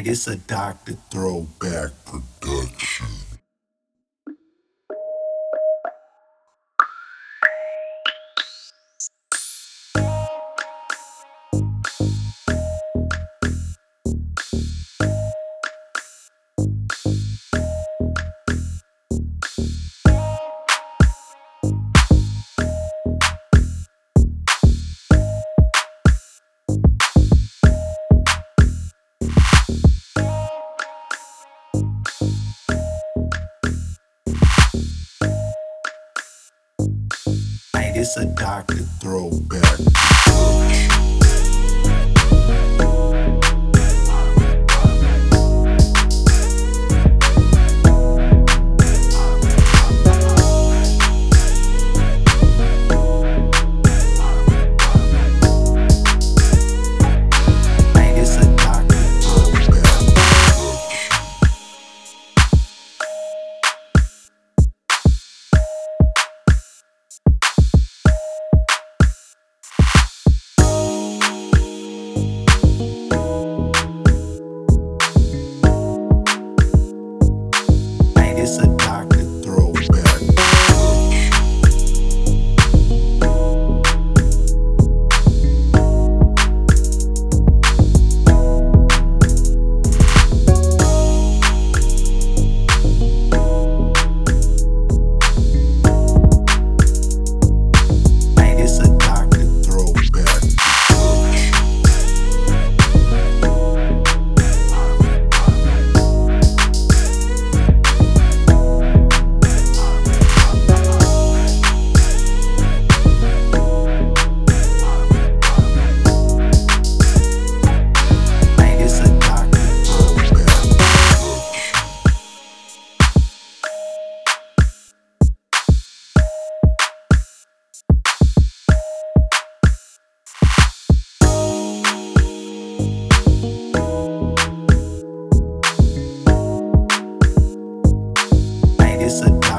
This a Dr. Throwback production. This a Dr. Throwback. it's a